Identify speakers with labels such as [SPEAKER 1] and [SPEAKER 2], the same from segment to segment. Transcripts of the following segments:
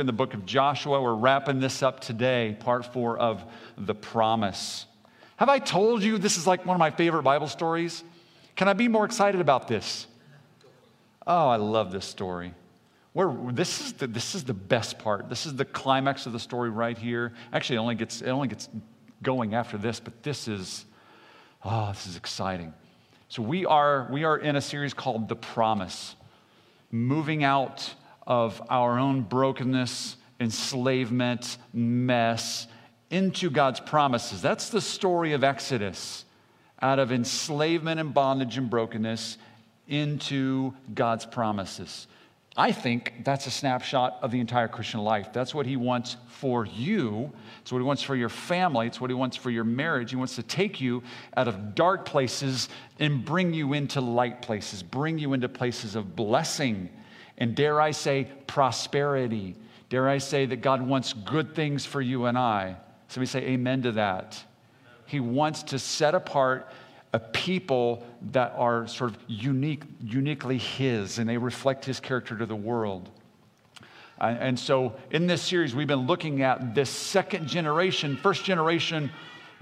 [SPEAKER 1] We're in the book of Joshua. We're wrapping this up today, part four of the promise. Have I told you this is like one of my favorite Bible stories? Can I be more excited about this? Oh, I love this story. Where this is the, this is the best part. This is the climax of the story right here. Actually, it only gets it only gets going after this, but this is oh, this is exciting. So we are we are in a series called The Promise, moving out of our own brokenness, enslavement, mess into God's promises. That's the story of Exodus. Out of enslavement and bondage and brokenness into God's promises. I think that's a snapshot of the entire Christian life. That's what he wants for you. It's what he wants for your family. It's what he wants for your marriage. He wants to take you out of dark places and bring you into light places, bring you into places of blessing. And dare I say, prosperity. Dare I say that God wants good things for you and I. Somebody say amen to that. He wants to set apart a people that are sort of unique, uniquely His, and they reflect His character to the world. And so in this series, we've been looking at this second generation. First generation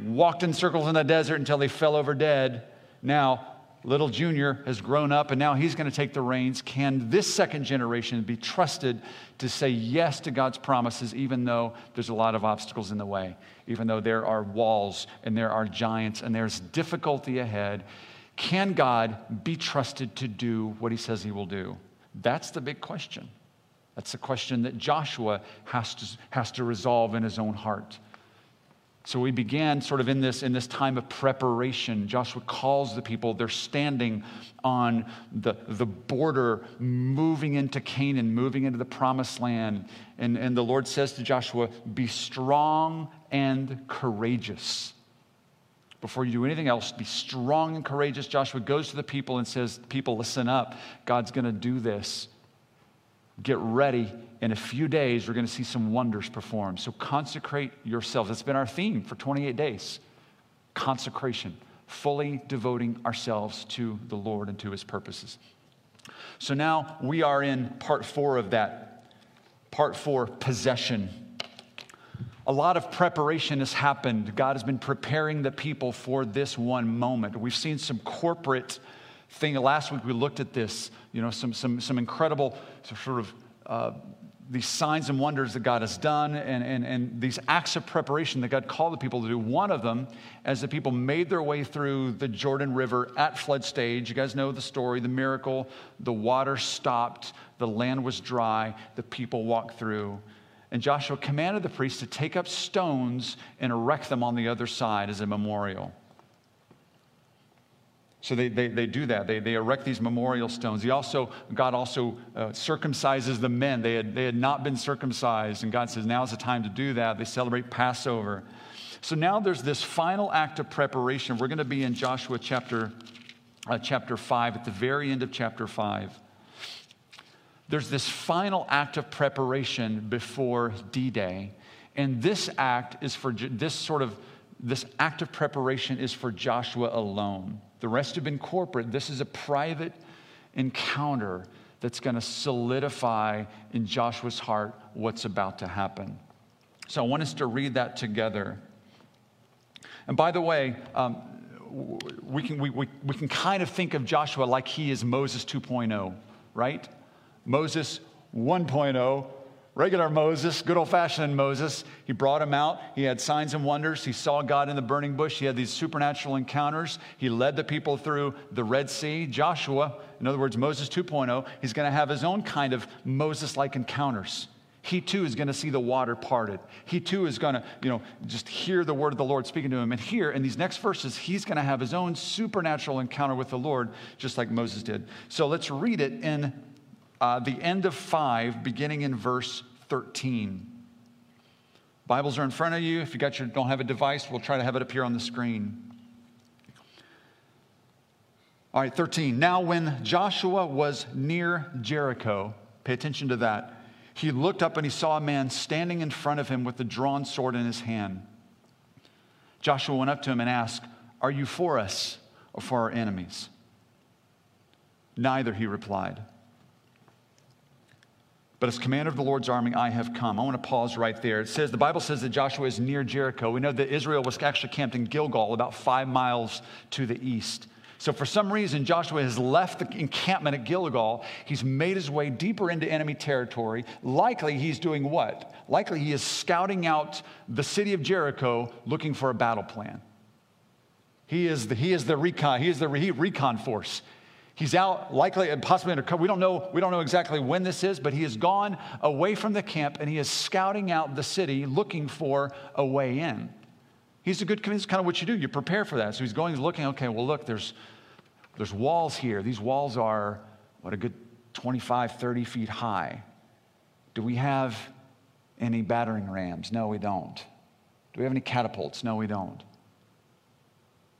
[SPEAKER 1] walked in circles in the desert until they fell over dead. Now, little junior has grown up and now he's going to take the reins. Can this second generation be trusted to say yes to God's promises, even though there's a lot of obstacles in the way, even though there are walls and there are giants and there's difficulty ahead? Can God be trusted to do what he says he will do? That's the big question. That's the question that Joshua has to, has to resolve in his own heart. So we began sort of in this, in this time of preparation. Joshua calls the people, they're standing on the, the border, moving into Canaan, moving into the promised land. And, and the Lord says to Joshua, Be strong and courageous. Before you do anything else, be strong and courageous. Joshua goes to the people and says, People, listen up. God's going to do this. Get ready in a few days, we're going to see some wonders performed. So consecrate yourselves. That's been our theme for 28 days consecration, fully devoting ourselves to the Lord and to his purposes. So now we are in part four of that. Part four, possession. A lot of preparation has happened. God has been preparing the people for this one moment. We've seen some corporate thing. Last week we looked at this, you know, some, some, some incredible sort of uh, these signs and wonders that God has done and, and, and these acts of preparation that God called the people to do. One of them, as the people made their way through the Jordan River at flood stage, you guys know the story, the miracle, the water stopped, the land was dry, the people walked through. And Joshua commanded the priests to take up stones and erect them on the other side as a memorial. So they, they, they do that. They, they erect these memorial stones. He also, God also uh, circumcises the men. They had, they had not been circumcised. And God says, now is the time to do that. They celebrate Passover. So now there's this final act of preparation. We're going to be in Joshua chapter, uh, chapter 5, at the very end of chapter 5. There's this final act of preparation before D Day. And this act is for this sort of, this act of preparation is for Joshua alone. The rest have been corporate. This is a private encounter that's going to solidify in Joshua's heart what's about to happen. So I want us to read that together. And by the way, um, we, can, we, we, we can kind of think of Joshua like he is Moses 2.0, right? Moses 1.0 regular Moses, good old fashioned Moses. He brought him out. He had signs and wonders. He saw God in the burning bush. He had these supernatural encounters. He led the people through the Red Sea. Joshua, in other words, Moses 2.0, he's going to have his own kind of Moses like encounters. He too is going to see the water parted. He too is going to, you know, just hear the word of the Lord speaking to him. And here in these next verses, he's going to have his own supernatural encounter with the Lord, just like Moses did. So let's read it in uh, the end of 5, beginning in verse 13. Bibles are in front of you. If you got your, don't have a device, we'll try to have it here on the screen. All right, 13. Now, when Joshua was near Jericho, pay attention to that, he looked up and he saw a man standing in front of him with a drawn sword in his hand. Joshua went up to him and asked, Are you for us or for our enemies? Neither, he replied. But as commander of the Lord's army, I have come. I want to pause right there. It says, the Bible says that Joshua is near Jericho. We know that Israel was actually camped in Gilgal, about five miles to the east. So, for some reason, Joshua has left the encampment at Gilgal. He's made his way deeper into enemy territory. Likely, he's doing what? Likely, he is scouting out the city of Jericho looking for a battle plan. He is the, he is the recon, he is the recon force. He's out, likely, possibly undercover. We don't know. We don't know exactly when this is, but he has gone away from the camp and he is scouting out the city, looking for a way in. He's a good. It's kind of what you do. You prepare for that. So he's going, looking. Okay, well, look, there's there's walls here. These walls are what a good 25, 30 feet high. Do we have any battering rams? No, we don't. Do we have any catapults? No, we don't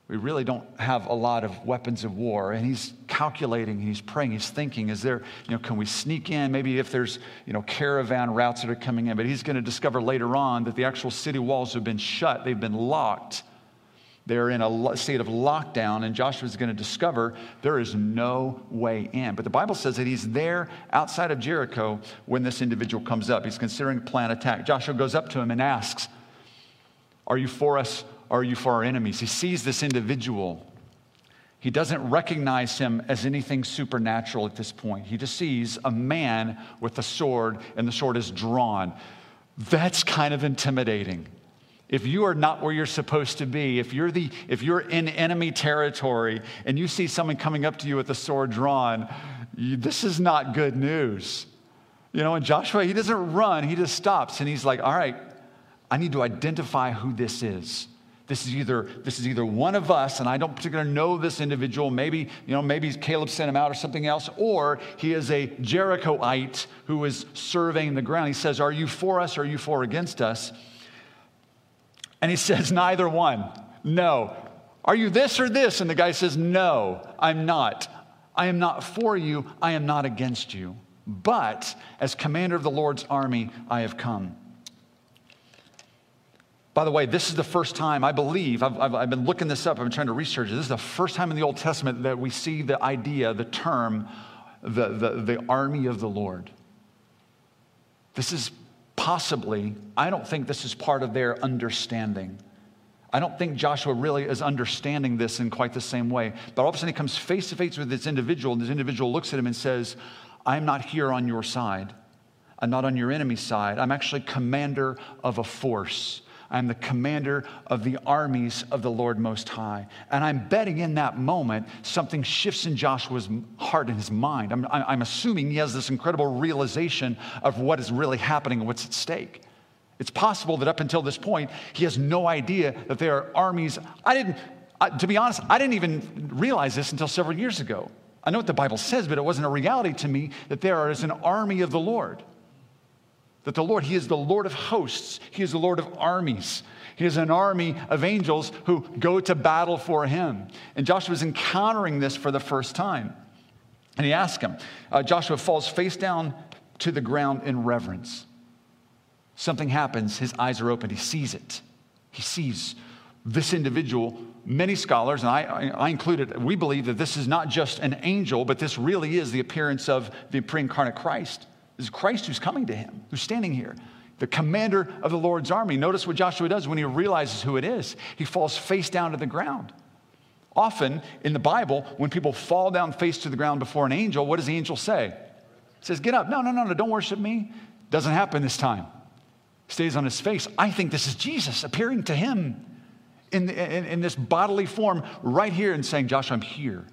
[SPEAKER 1] we really don't have a lot of weapons of war. And he's calculating, and he's praying, he's thinking, is there, you know, can we sneak in? Maybe if there's, you know, caravan routes that are coming in. But he's going to discover later on that the actual city walls have been shut, they've been locked. They're in a state of lockdown, and Joshua is going to discover there is no way in. But the Bible says that he's there outside of Jericho when this individual comes up. He's considering plan attack. Joshua goes up to him and asks, Are you for us are you for our enemies? He sees this individual. He doesn't recognize him as anything supernatural at this point. He just sees a man with a sword, and the sword is drawn. That's kind of intimidating. If you are not where you're supposed to be, if you're, the, if you're in enemy territory and you see someone coming up to you with a sword drawn, you, this is not good news. You know, and Joshua, he doesn't run, he just stops and he's like, all right, I need to identify who this is. This is either this is either one of us, and I don't particularly know this individual. Maybe you know, maybe Caleb sent him out or something else, or he is a Jerichoite who is surveying the ground. He says, "Are you for us? or Are you for against us?" And he says, "Neither one. No. Are you this or this?" And the guy says, "No, I'm not. I am not for you. I am not against you. But as commander of the Lord's army, I have come." By the way, this is the first time, I believe, I've, I've, I've, been looking this up, I've been trying to research it. This is the first time in the Old Testament that we see the idea, the term, the, the, the army of the Lord. This is possibly, I don't think this is part of their understanding. I don't think Joshua really is understanding this in quite the same way. But all of a sudden, he comes face to face with this individual, and this individual looks at him and says, I'm not here on your side. I'm not on your enemy's side. I'm actually commander of a force. I'm the commander of the armies of the Lord Most High. And I'm betting in that moment something shifts in Joshua's heart and his mind. I'm, I'm assuming he has this incredible realization of what is really happening and what's at stake. It's possible that up until this point, he has no idea that there are armies. I didn't, I, to be honest, I didn't even realize this until several years ago. I know what the Bible says, but it wasn't a reality to me that there is an army of the Lord. That the Lord, He is the Lord of hosts, He is the Lord of armies. He is an army of angels who go to battle for Him. And Joshua is encountering this for the first time. And he asks him, uh, Joshua falls face down to the ground in reverence. Something happens, his eyes are open, he sees it. He sees this individual. Many scholars, and I, I included, we believe that this is not just an angel, but this really is the appearance of the pre incarnate Christ is Christ who's coming to him, who's standing here, the commander of the Lord's army. Notice what Joshua does when he realizes who it is. He falls face down to the ground. Often in the Bible, when people fall down face to the ground before an angel, what does the angel say? He says, Get up. No, no, no, no, don't worship me. Doesn't happen this time. Stays on his face. I think this is Jesus appearing to him in, in, in this bodily form right here and saying, Joshua, I'm here.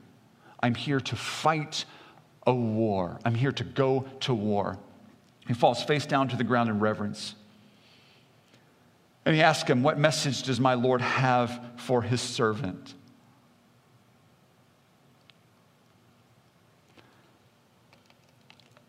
[SPEAKER 1] I'm here to fight a war. I'm here to go to war. He falls face down to the ground in reverence. And he asks him, What message does my Lord have for his servant?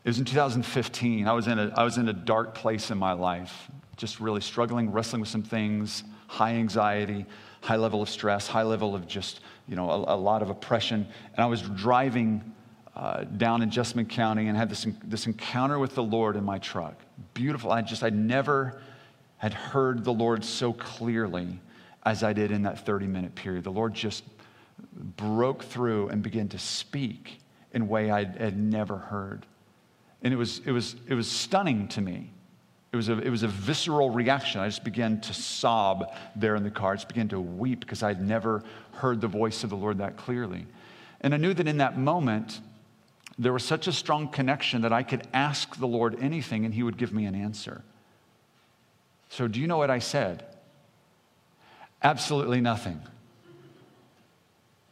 [SPEAKER 1] It was in 2015. I was in a, I was in a dark place in my life, just really struggling, wrestling with some things, high anxiety, high level of stress, high level of just, you know, a, a lot of oppression. And I was driving uh, down in Jessamine County and had this, this encounter with the Lord in my truck. Beautiful. I just, I never had heard the Lord so clearly as I did in that 30 minute period. The Lord just broke through and began to speak in a way I had never heard. And it was, it was, it was stunning to me. It was, a, it was a visceral reaction. I just began to sob there in the car. I just began to weep because I'd never heard the voice of the Lord that clearly. And I knew that in that moment, there was such a strong connection that I could ask the Lord anything and He would give me an answer. So, do you know what I said? Absolutely nothing.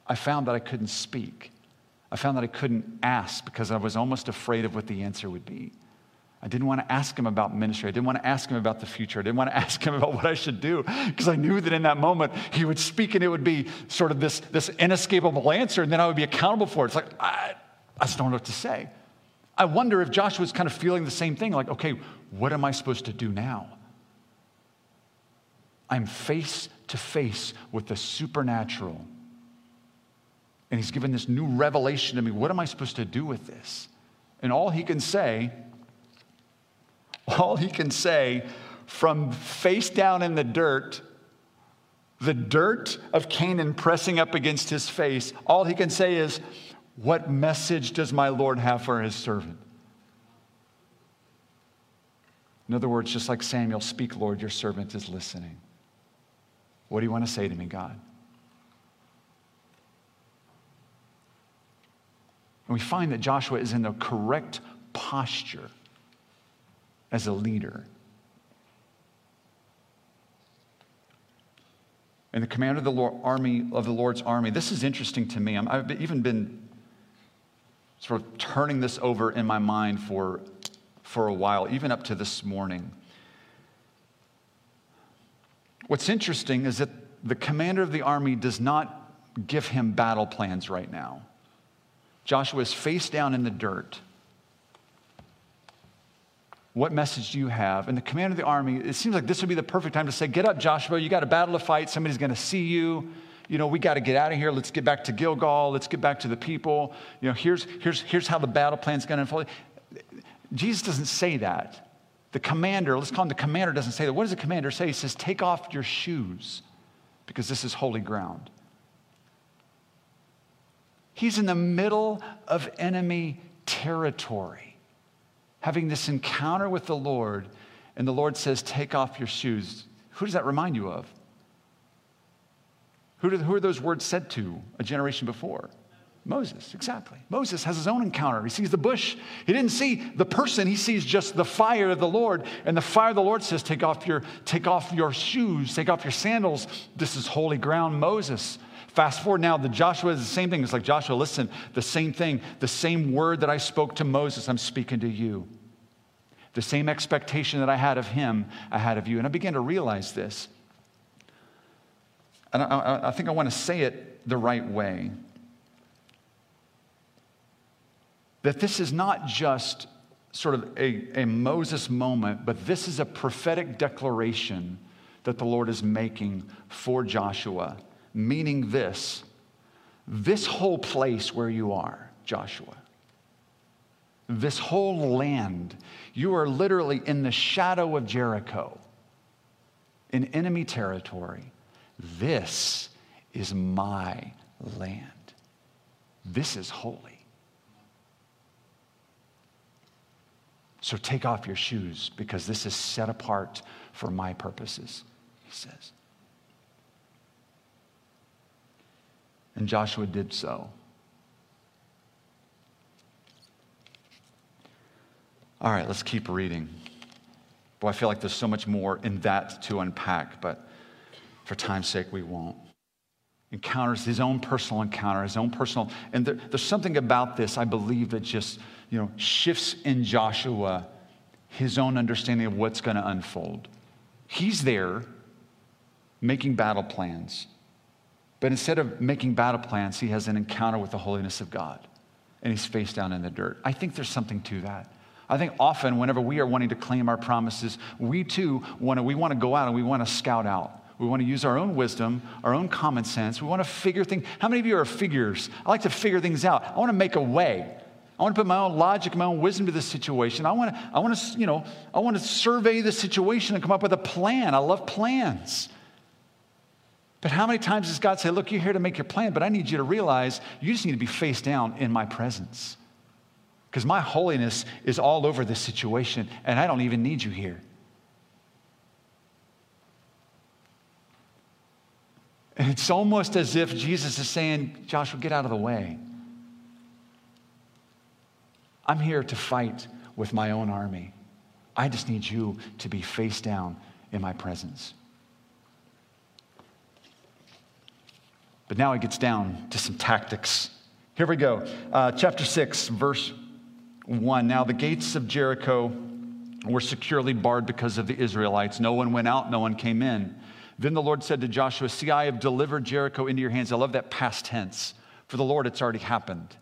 [SPEAKER 1] I found that I couldn't speak. I found that I couldn't ask because I was almost afraid of what the answer would be. I didn't want to ask him about ministry. I didn't want to ask him about the future. I didn't want to ask him about what I should do because I knew that in that moment he would speak and it would be sort of this, this inescapable answer and then I would be accountable for it. It's like, I, I just don't know what to say. I wonder if Joshua's kind of feeling the same thing like, okay, what am I supposed to do now? I'm face to face with the supernatural. And he's given this new revelation to me. What am I supposed to do with this? And all he can say, all he can say from face down in the dirt, the dirt of Canaan pressing up against his face, all he can say is, What message does my Lord have for his servant? In other words, just like Samuel, speak, Lord, your servant is listening. What do you want to say to me, God? And we find that Joshua is in the correct posture as a leader. And the commander of the Lord, army of the Lord's army. This is interesting to me. i have even been sort of turning this over in my mind for, for a while, even up to this morning. What's interesting is that the commander of the army does not give him battle plans right now. Joshua is face down in the dirt. What message do you have? And the commander of the army, it seems like this would be the perfect time to say, Get up, Joshua, you got a battle to fight. Somebody's going to see you. You know, we got to get out of here. Let's get back to Gilgal. Let's get back to the people. You know, here's, here's, here's how the battle plan's going to unfold. Jesus doesn't say that. The commander, let's call him the commander, doesn't say that. What does the commander say? He says, Take off your shoes because this is holy ground. He's in the middle of enemy territory, having this encounter with the Lord, and the Lord says, Take off your shoes. Who does that remind you of? Who, who are those words said to a generation before? Moses, exactly. Moses has his own encounter. He sees the bush. He didn't see the person, he sees just the fire of the Lord. And the fire of the Lord says, Take off your, take off your shoes, take off your sandals. This is holy ground, Moses. Fast forward now, the Joshua is the same thing. It's like, Joshua, listen, the same thing, the same word that I spoke to Moses, I'm speaking to you. The same expectation that I had of him, I had of you. And I began to realize this. And I, I think I want to say it the right way. that this is not just sort of a, a Moses moment, but this is a prophetic declaration that the Lord is making for Joshua, meaning this this whole place where you are, Joshua, this whole land, you are literally in the shadow of Jericho, in enemy territory. This is my land. This is holy. So take off your shoes because this is set apart for my purposes, he says. And Joshua did so. All right, let's keep reading. Boy, I feel like there's so much more in that to unpack, but for time's sake, we won't. Encounters his own personal encounter, his own personal, and there, there's something about this I believe that just you know, shifts in Joshua his own understanding of what's going to unfold. He's there making battle plans. But instead of making battle plans, he has an encounter with the holiness of God and he's face down in the dirt. I think there's something to that. I think often, whenever we are wanting to claim our promises, we too want to, we want to go out and we want to scout out. We want to use our own wisdom, our own common sense. We want to figure things. How many of you are figures? I like to figure things out. I want to make a way. I want to put my own logic, my own wisdom to this situation. I want to, I want to, you know, I want to survey the situation and come up with a plan. I love plans. But how many times does God say, Look, you're here to make your plan, but I need you to realize you just need to be face down in my presence? because my holiness is all over this situation, and I don't even need you here. And it's almost as if Jesus is saying, Joshua, get out of the way. I'm here to fight with my own army. I just need you to be face down in my presence. But now he gets down to some tactics. Here we go. Uh, chapter 6, verse 1. Now the gates of Jericho were securely barred because of the Israelites. No one went out, no one came in. Then the Lord said to Joshua, See, I have delivered Jericho into your hands. I love that past tense. For the Lord, it's already happened.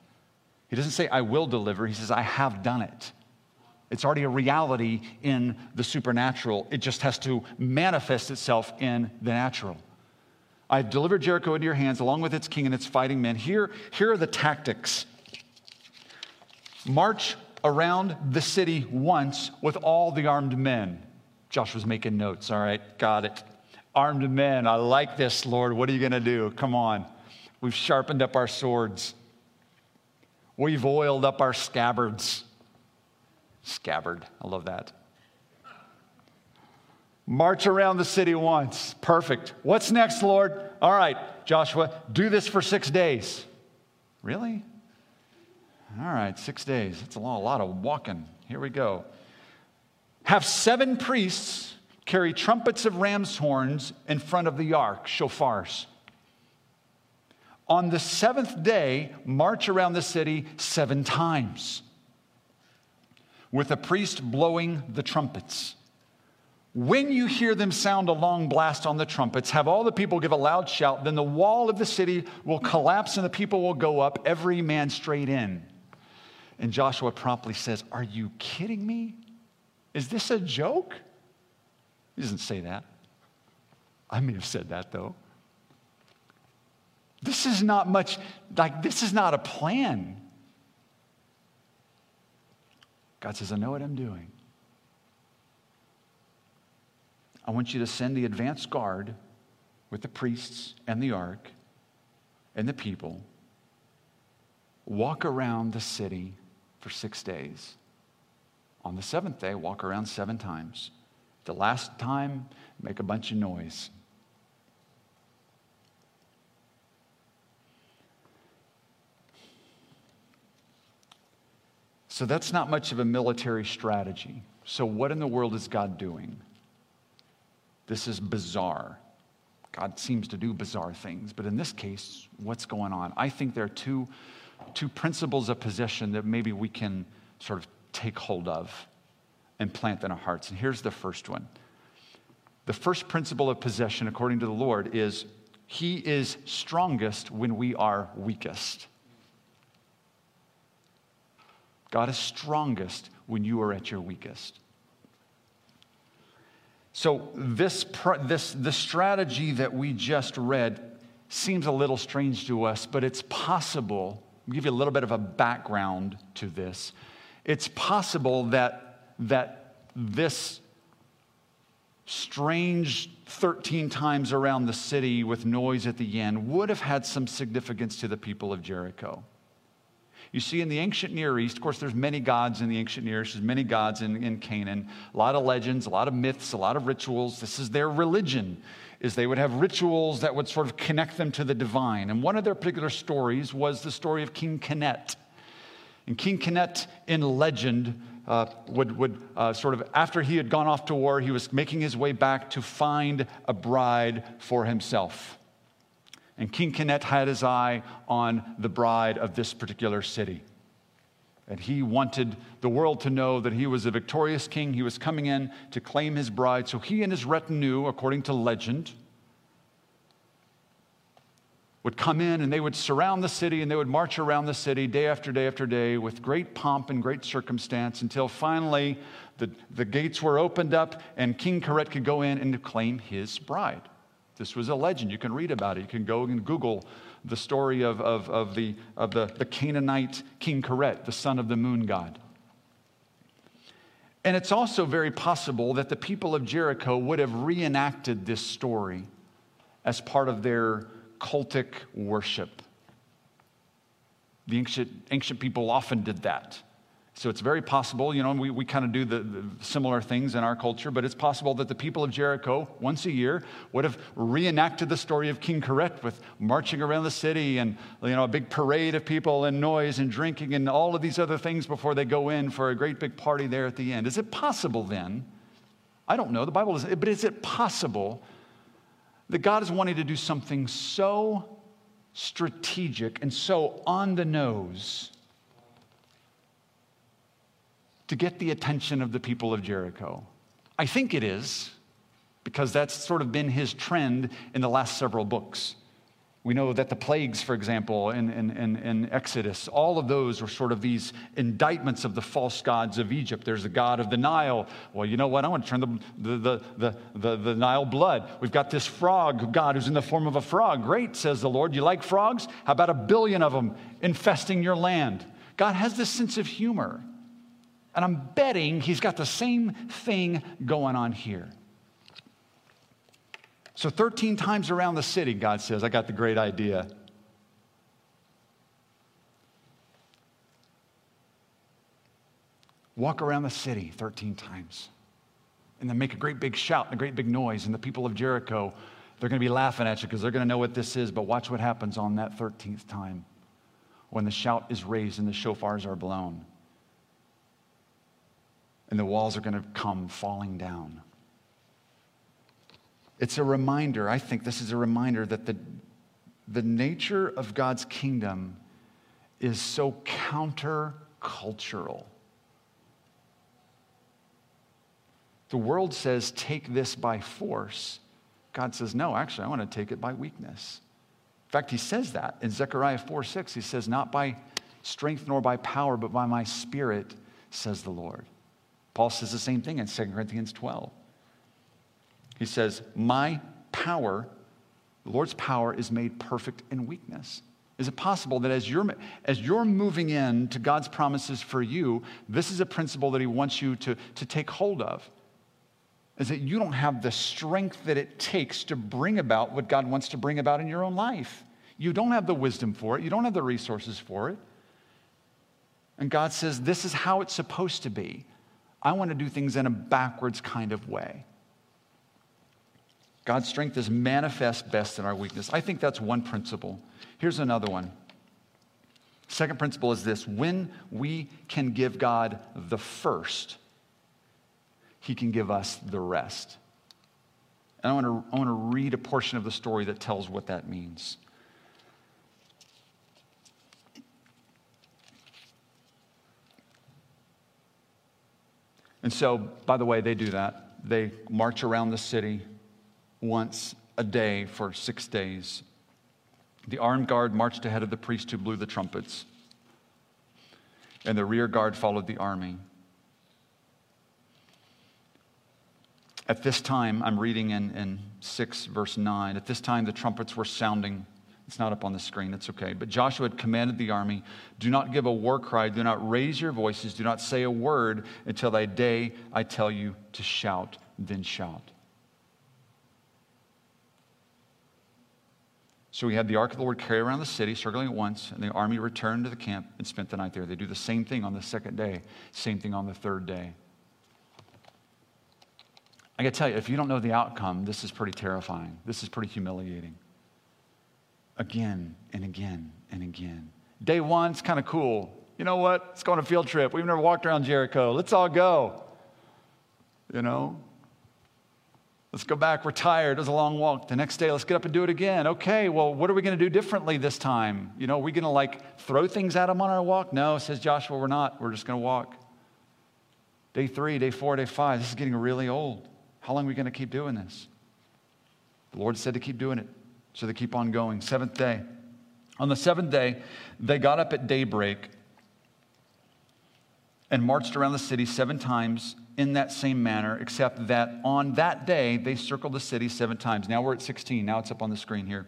[SPEAKER 1] He doesn't say, I will deliver. He says, I have done it. It's already a reality in the supernatural. It just has to manifest itself in the natural. I've delivered Jericho into your hands along with its king and its fighting men. Here, here are the tactics march around the city once with all the armed men. Joshua's making notes. All right, got it. Armed men, I like this, Lord. What are you going to do? Come on. We've sharpened up our swords, we've oiled up our scabbards. Scabbard, I love that. March around the city once. Perfect. What's next, Lord? All right, Joshua, do this for six days. Really? All right, six days. That's a lot, a lot of walking. Here we go. Have seven priests carry trumpets of ram's horns in front of the ark, shofars. On the seventh day, march around the city seven times with a priest blowing the trumpets. When you hear them sound a long blast on the trumpets, have all the people give a loud shout, then the wall of the city will collapse and the people will go up, every man straight in. And Joshua promptly says, Are you kidding me? Is this a joke? He doesn't say that. I may have said that though. This is not much, like, this is not a plan. God says, I know what I'm doing. I want you to send the advance guard with the priests and the ark and the people, walk around the city for six days. On the seventh day, walk around seven times. The last time, make a bunch of noise. So that's not much of a military strategy. So, what in the world is God doing? This is bizarre. God seems to do bizarre things, but in this case, what's going on? I think there are two, two principles of possession that maybe we can sort of take hold of and plant in our hearts. And here's the first one the first principle of possession, according to the Lord, is He is strongest when we are weakest. God is strongest when you are at your weakest. So, this, this, the strategy that we just read seems a little strange to us, but it's possible. I'll give you a little bit of a background to this. It's possible that, that this strange 13 times around the city with noise at the end would have had some significance to the people of Jericho. You see, in the ancient Near East, of course, there's many gods in the ancient Near East, there's many gods in, in Canaan, a lot of legends, a lot of myths, a lot of rituals. This is their religion, is they would have rituals that would sort of connect them to the divine. And one of their particular stories was the story of King Kenet. And King Kenet in legend uh, would, would uh, sort of, after he had gone off to war, he was making his way back to find a bride for himself. And King Kenet had his eye on the bride of this particular city. And he wanted the world to know that he was a victorious king. He was coming in to claim his bride. So he and his retinue, according to legend, would come in and they would surround the city and they would march around the city day after day after day with great pomp and great circumstance until finally the, the gates were opened up and King Kenet could go in and claim his bride. This was a legend. You can read about it. You can go and Google the story of, of, of, the, of the, the Canaanite King Kenet, the son of the moon god. And it's also very possible that the people of Jericho would have reenacted this story as part of their cultic worship. The ancient, ancient people often did that. So it's very possible, you know, we, we kind of do the, the, similar things in our culture, but it's possible that the people of Jericho, once a year, would have reenacted the story of King Koret with marching around the city and, you know, a big parade of people and noise and drinking and all of these other things before they go in for a great big party there at the end. Is it possible then? I don't know, the Bible doesn't, but is it possible that God is wanting to do something so strategic and so on the nose? to get the attention of the people of Jericho? I think it is, because that's sort of been his trend in the last several books. We know that the plagues, for example, in, in, in, Exodus, all of those were sort of these indictments of the false gods of Egypt. There's the god of the Nile. Well, you know what? I want to turn the, the, the, the, the Nile blood. We've got this frog god who's in the form of a frog. Great, says the Lord. You like frogs? How about a billion of them infesting your land? God has this sense of humor. And I'm betting he's got the same thing going on here. So, 13 times around the city, God says, I got the great idea. Walk around the city 13 times and then make a great big shout and a great big noise. And the people of Jericho, they're going to be laughing at you because they're going to know what this is. But watch what happens on that 13th time when the shout is raised and the shofars are blown and the walls are going to come falling down. It's a reminder, I think this is a reminder that the, the nature of God's kingdom is so countercultural. The world says, take this by force. God says, no, actually, I want to take it by weakness. In fact, he says that in Zechariah 4 6. He says, not by strength nor by power, but by my spirit, says the Lord. Paul says the same thing in 2 Corinthians 12. He says, My power, the Lord's power, is made perfect in weakness. Is it possible that as you're, as you're moving in to God's promises for you, this is a principle that He wants you to, to take hold of? Is that you don't have the strength that it takes to bring about what God wants to bring about in your own life. You don't have the wisdom for it, you don't have the resources for it. And God says, This is how it's supposed to be. I want to do things in a backwards kind of way. God's strength is manifest best in our weakness. I think that's one principle. Here's another one. Second principle is this when we can give God the first, He can give us the rest. And I want to, I want to read a portion of the story that tells what that means. And so, by the way, they do that. They march around the city once a day for six days. The armed guard marched ahead of the priest who blew the trumpets, and the rear guard followed the army. At this time, I'm reading in, in 6, verse 9. At this time, the trumpets were sounding it's not up on the screen, it's okay. But Joshua had commanded the army do not give a war cry, do not raise your voices, do not say a word until thy day I tell you to shout, then shout. So we had the ark of the Lord carry around the city, circling it once, and the army returned to the camp and spent the night there. They do the same thing on the second day, same thing on the third day. I gotta tell you, if you don't know the outcome, this is pretty terrifying. This is pretty humiliating again and again and again. Day one's kind of cool. You know what? Let's go on a field trip. We've never walked around Jericho. Let's all go. You know? Let's go back. We're tired. It was a long walk. The next day, let's get up and do it again. Okay, well, what are we going to do differently this time? You know, are we going to like throw things at them on our walk? No, says Joshua, we're not. We're just going to walk. Day three, day four, day five. This is getting really old. How long are we going to keep doing this? The Lord said to keep doing it. So they keep on going. Seventh day. On the seventh day, they got up at daybreak and marched around the city seven times in that same manner, except that on that day they circled the city seven times. Now we're at 16. Now it's up on the screen here.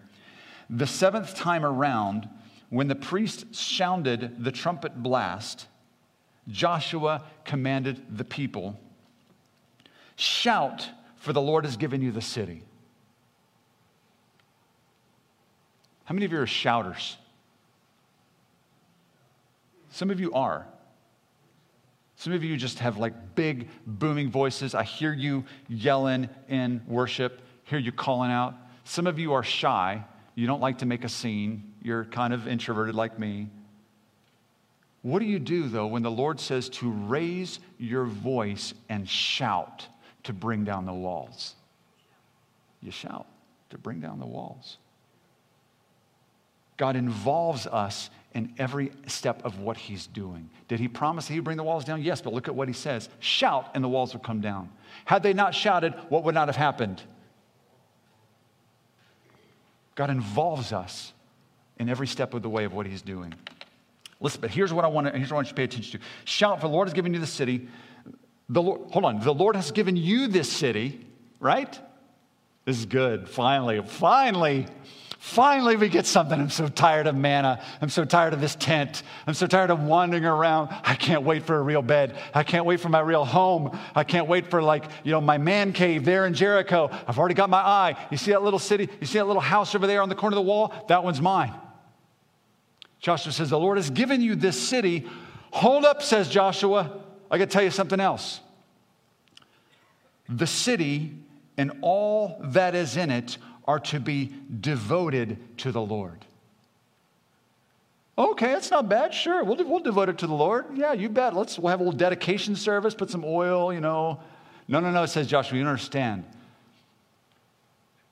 [SPEAKER 1] The seventh time around, when the priest sounded the trumpet blast, Joshua commanded the people Shout, for the Lord has given you the city. How many of you are shouters? Some of you are. Some of you just have like big, booming voices. I hear you yelling in worship, hear you calling out. Some of you are shy. You don't like to make a scene. You're kind of introverted like me. What do you do, though, when the Lord says to raise your voice and shout to bring down the walls? You shout to bring down the walls. God involves us in every step of what he's doing. Did he promise that he'd bring the walls down? Yes, but look at what he says shout, and the walls will come down. Had they not shouted, what would not have happened? God involves us in every step of the way of what he's doing. Listen, but here's what I want to, here's what I want you to pay attention to. Shout, for the Lord has given you the city. The Lord, hold on, the Lord has given you this city, right? This is good. Finally, finally. Finally, we get something. I'm so tired of manna. I'm so tired of this tent. I'm so tired of wandering around. I can't wait for a real bed. I can't wait for my real home. I can't wait for, like, you know, my man cave there in Jericho. I've already got my eye. You see that little city? You see that little house over there on the corner of the wall? That one's mine. Joshua says, The Lord has given you this city. Hold up, says Joshua. I got to tell you something else. The city and all that is in it are to be devoted to the Lord. Okay, that's not bad. Sure, we'll, we'll devote it to the Lord. Yeah, you bet. Let's we'll have a little dedication service, put some oil, you know. No, no, no, it says Joshua, you don't understand.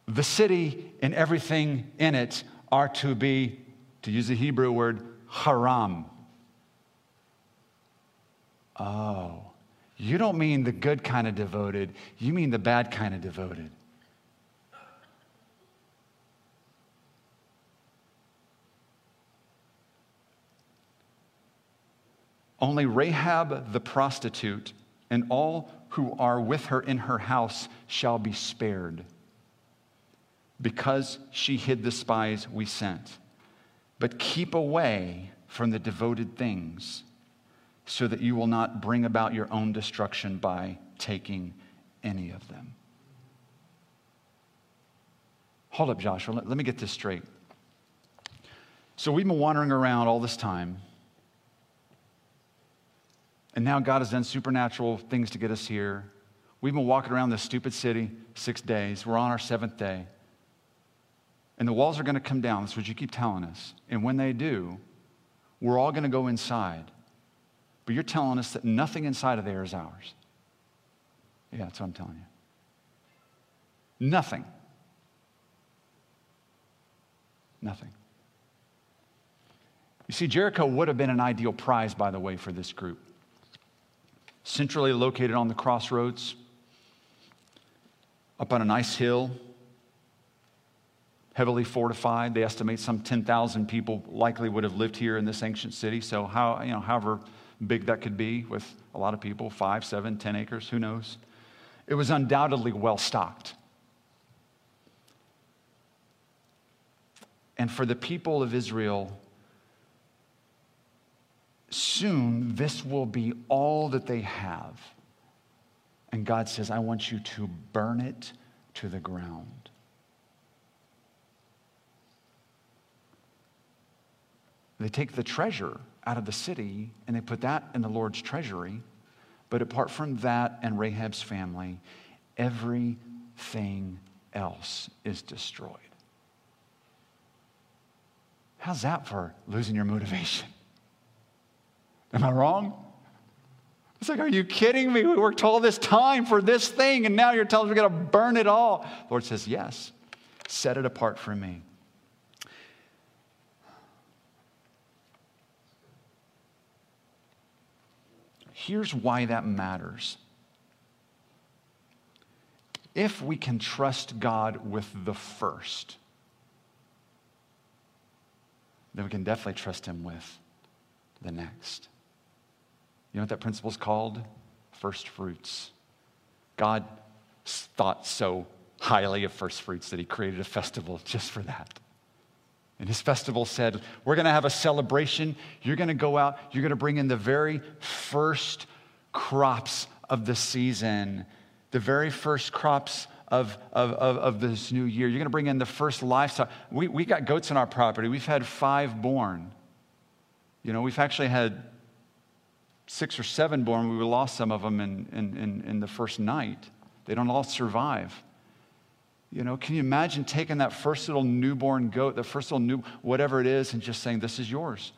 [SPEAKER 1] The city and everything in it are to be, to use the Hebrew word, haram. Oh, you don't mean the good kind of devoted, you mean the bad kind of devoted. Only Rahab the prostitute and all who are with her in her house shall be spared, because she hid the spies we sent. But keep away from the devoted things, so that you will not bring about your own destruction by taking any of them. Hold up, Joshua. Let, let me get this straight. So we've been wandering around all this time and now God has done supernatural things to get us here. We've been walking around this stupid city six days. We're on our seventh day. And the walls are going to come down. That's what you keep telling us. And when they do, we're all going to go inside. But you're telling us that nothing inside of there is ours. Yeah, that's what I'm telling you. Nothing. Nothing. You see, Jericho would have been an ideal prize, by the way, for this group centrally located on the crossroads, up on a nice hill, heavily fortified. They estimate some 10,000 people likely would have lived here in this ancient city. So, how, you know, however big that could be with a lot of people five, seven, ten acres, who knows? It was undoubtedly well stocked. And for the people of Israel, soon this will be all that they have. And God says, I want you to burn it to the ground. They take the treasure out of the city and they put that in the Lord's treasury. But apart from that and Rahab's family, everything else is destroyed. How's that for losing your motivation? Am I wrong? It's like, are you kidding me? We worked all this time for this thing, and now you're telling us we're going to burn it all. The Lord says, Yes, set it apart for me. Here's why that matters. If we can trust God with the first, then we can definitely trust Him with the next. You know what that principle is called? First fruits. God thought so highly of first fruits that he created a festival just for that. And his festival said, We're going to have a celebration. You're going to go out, you're going to bring in the very first crops of the season, the very first crops of, of, of, of this new year. You're going to bring in the first livestock. We, we got goats on our property. We've had five born. You know, we've actually had six or seven born, we lost some of them in, in, in, in the first night. They don't all survive. You know, can you imagine taking that first little newborn goat, the first little new, whatever it is, and just saying, This is yours?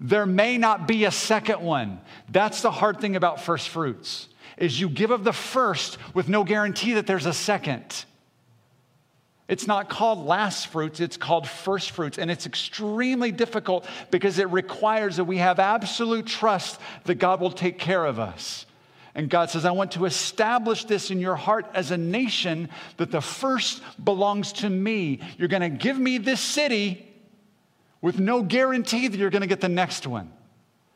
[SPEAKER 1] There may not be a second one. That's the hard thing about first fruits is you give of the first with no guarantee that there's a second. It's not called last fruits, it's called first fruits. And it's extremely difficult because it requires that we have absolute trust that God will take care of us. And God says, I want to establish this in your heart as a nation that the first belongs to me. You're going to give me this city with no guarantee that you're going to get the next one.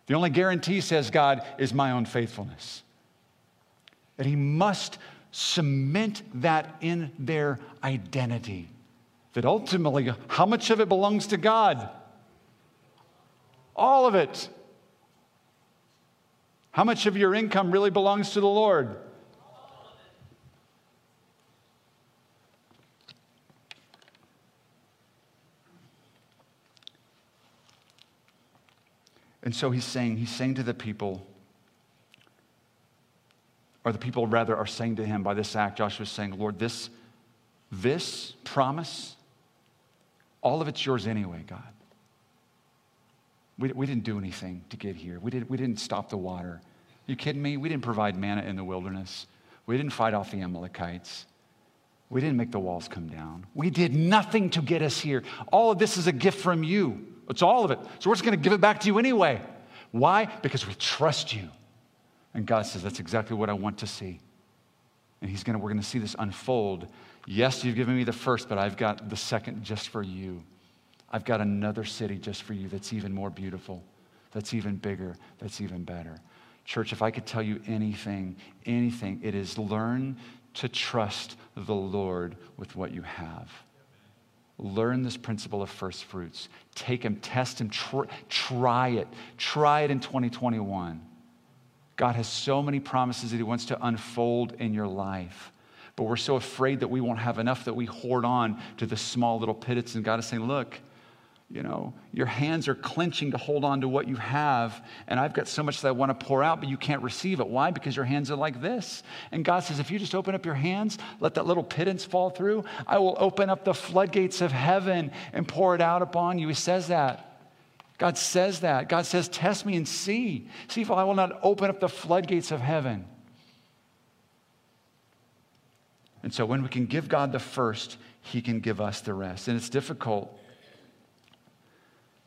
[SPEAKER 1] The only guarantee, says God, is my own faithfulness. And He must cement that in their identity. That ultimately, how much of it belongs to God? All of it. How much of your income really belongs to the Lord? And so he's saying, he's saying to the people, or the people rather are saying to him by this act, Joshua is saying, Lord, this, this promise, all of it's yours anyway, God. We, we didn't do anything to get here. We, did, we didn't stop the water. You kidding me? We didn't provide manna in the wilderness. We didn't fight off the Amalekites. We didn't make the walls come down. We did nothing to get us here. All of this is a gift from you. It's all of it. So we're just going to give it back to you anyway. Why? Because we trust you. And God says, That's exactly what I want to see. And he's gonna, we're going to see this unfold. Yes, you've given me the first, but I've got the second just for you. I've got another city just for you that's even more beautiful, that's even bigger, that's even better. Church, if I could tell you anything, anything, it is learn to trust the Lord with what you have. Learn this principle of first fruits. Take him, test him, tr- try it. Try it in 2021. God has so many promises that He wants to unfold in your life. But we're so afraid that we won't have enough that we hoard on to the small little pittance. And God is saying, Look, you know, your hands are clenching to hold on to what you have. And I've got so much that I want to pour out, but you can't receive it. Why? Because your hands are like this. And God says, if you just open up your hands, let that little pittance fall through, I will open up the floodgates of heaven and pour it out upon you. He says that. God says that. God says, Test me and see. See if I will not open up the floodgates of heaven. And so when we can give God the first, He can give us the rest. And it's difficult.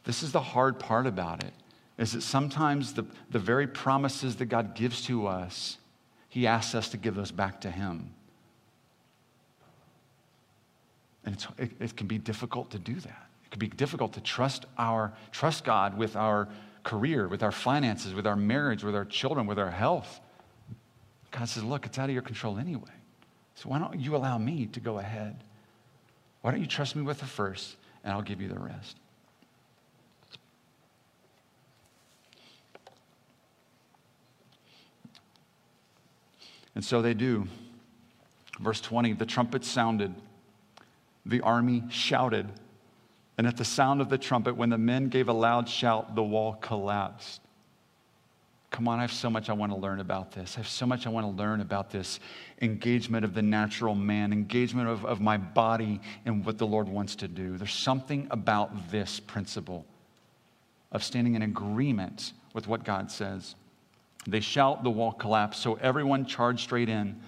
[SPEAKER 1] This is the hard part about it, is that sometimes the, the very promises that God gives to us, He asks us to give those back to Him. And it, it can be difficult to do that can be difficult to trust our trust God with our career, with our finances, with our marriage, with our children, with our health. God says, "Look, it's out of your control anyway. So why don't you allow me to go ahead? Why don't you trust me with the first, and I'll give you the rest." And so they do. Verse 20 the trumpet sounded, the army shouted. And at the sound of the trumpet, when the men gave a loud shout, the wall collapsed. Come on, I have so much I want to learn about this. I have so much I want to learn about this engagement of the natural man, engagement of, of my body and what the Lord wants to do. There's something about this principle of standing in agreement with what God says. They shout, the wall collapsed. So everyone charged straight in,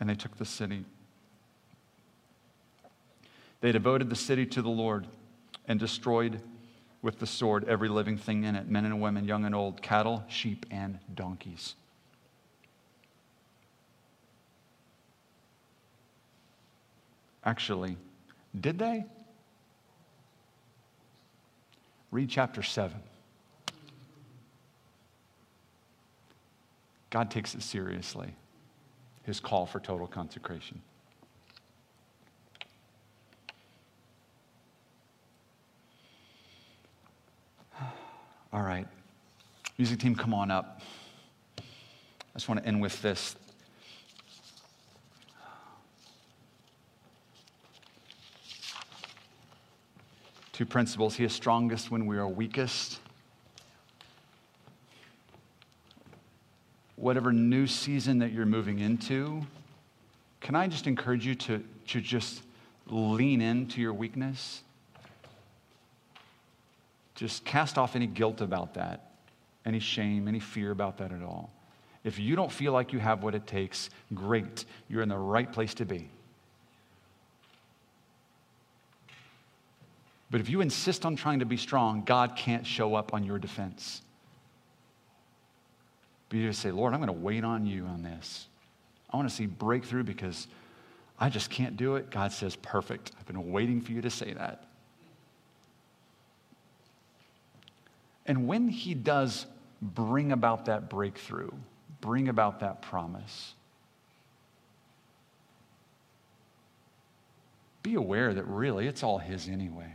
[SPEAKER 1] and they took the city. They devoted the city to the Lord and destroyed with the sword every living thing in it men and women, young and old, cattle, sheep, and donkeys. Actually, did they? Read chapter 7. God takes it seriously, his call for total consecration. All right. Music team, come on up. I just want to end with this. Two principles. He is strongest when we are weakest. Whatever new season that you're moving into, can I just encourage you to, to just lean into your weakness? Just cast off any guilt about that, any shame, any fear about that at all. If you don't feel like you have what it takes, great. You're in the right place to be. But if you insist on trying to be strong, God can't show up on your defense. But you just say, Lord, I'm going to wait on you on this. I want to see breakthrough because I just can't do it. God says, perfect. I've been waiting for you to say that. And when He does bring about that breakthrough, bring about that promise, be aware that really it's all His anyway.